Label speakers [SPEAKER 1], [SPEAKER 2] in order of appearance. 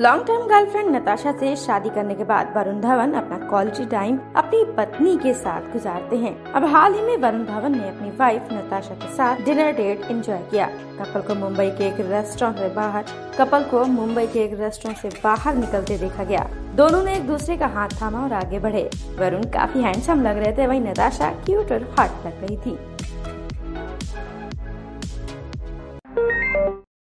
[SPEAKER 1] Long term girlfriend Natasha से शादी करने के बाद वरुण धवन अपना क्वालिटी टाइम अपनी पत्नी के साथ गुजारते हैं। अब हाल ही में वरुण धवन ने अपनी वाइफ नताशा के साथ डिनर डेट एंजॉय किया। कपल को मुंबई के एक रेस्टोरेंट से बाहर, कपल को मुंबई के एक रेस्टोरेंट से बाहर निकलते देखा गया। दोनों ने एक दूसरे का हाथ थामा और आगे बढ़े। वरुण काफ़ी हैंडसम लग रहे थे, वही नताशा क्यूट और हॉट लग रही थी।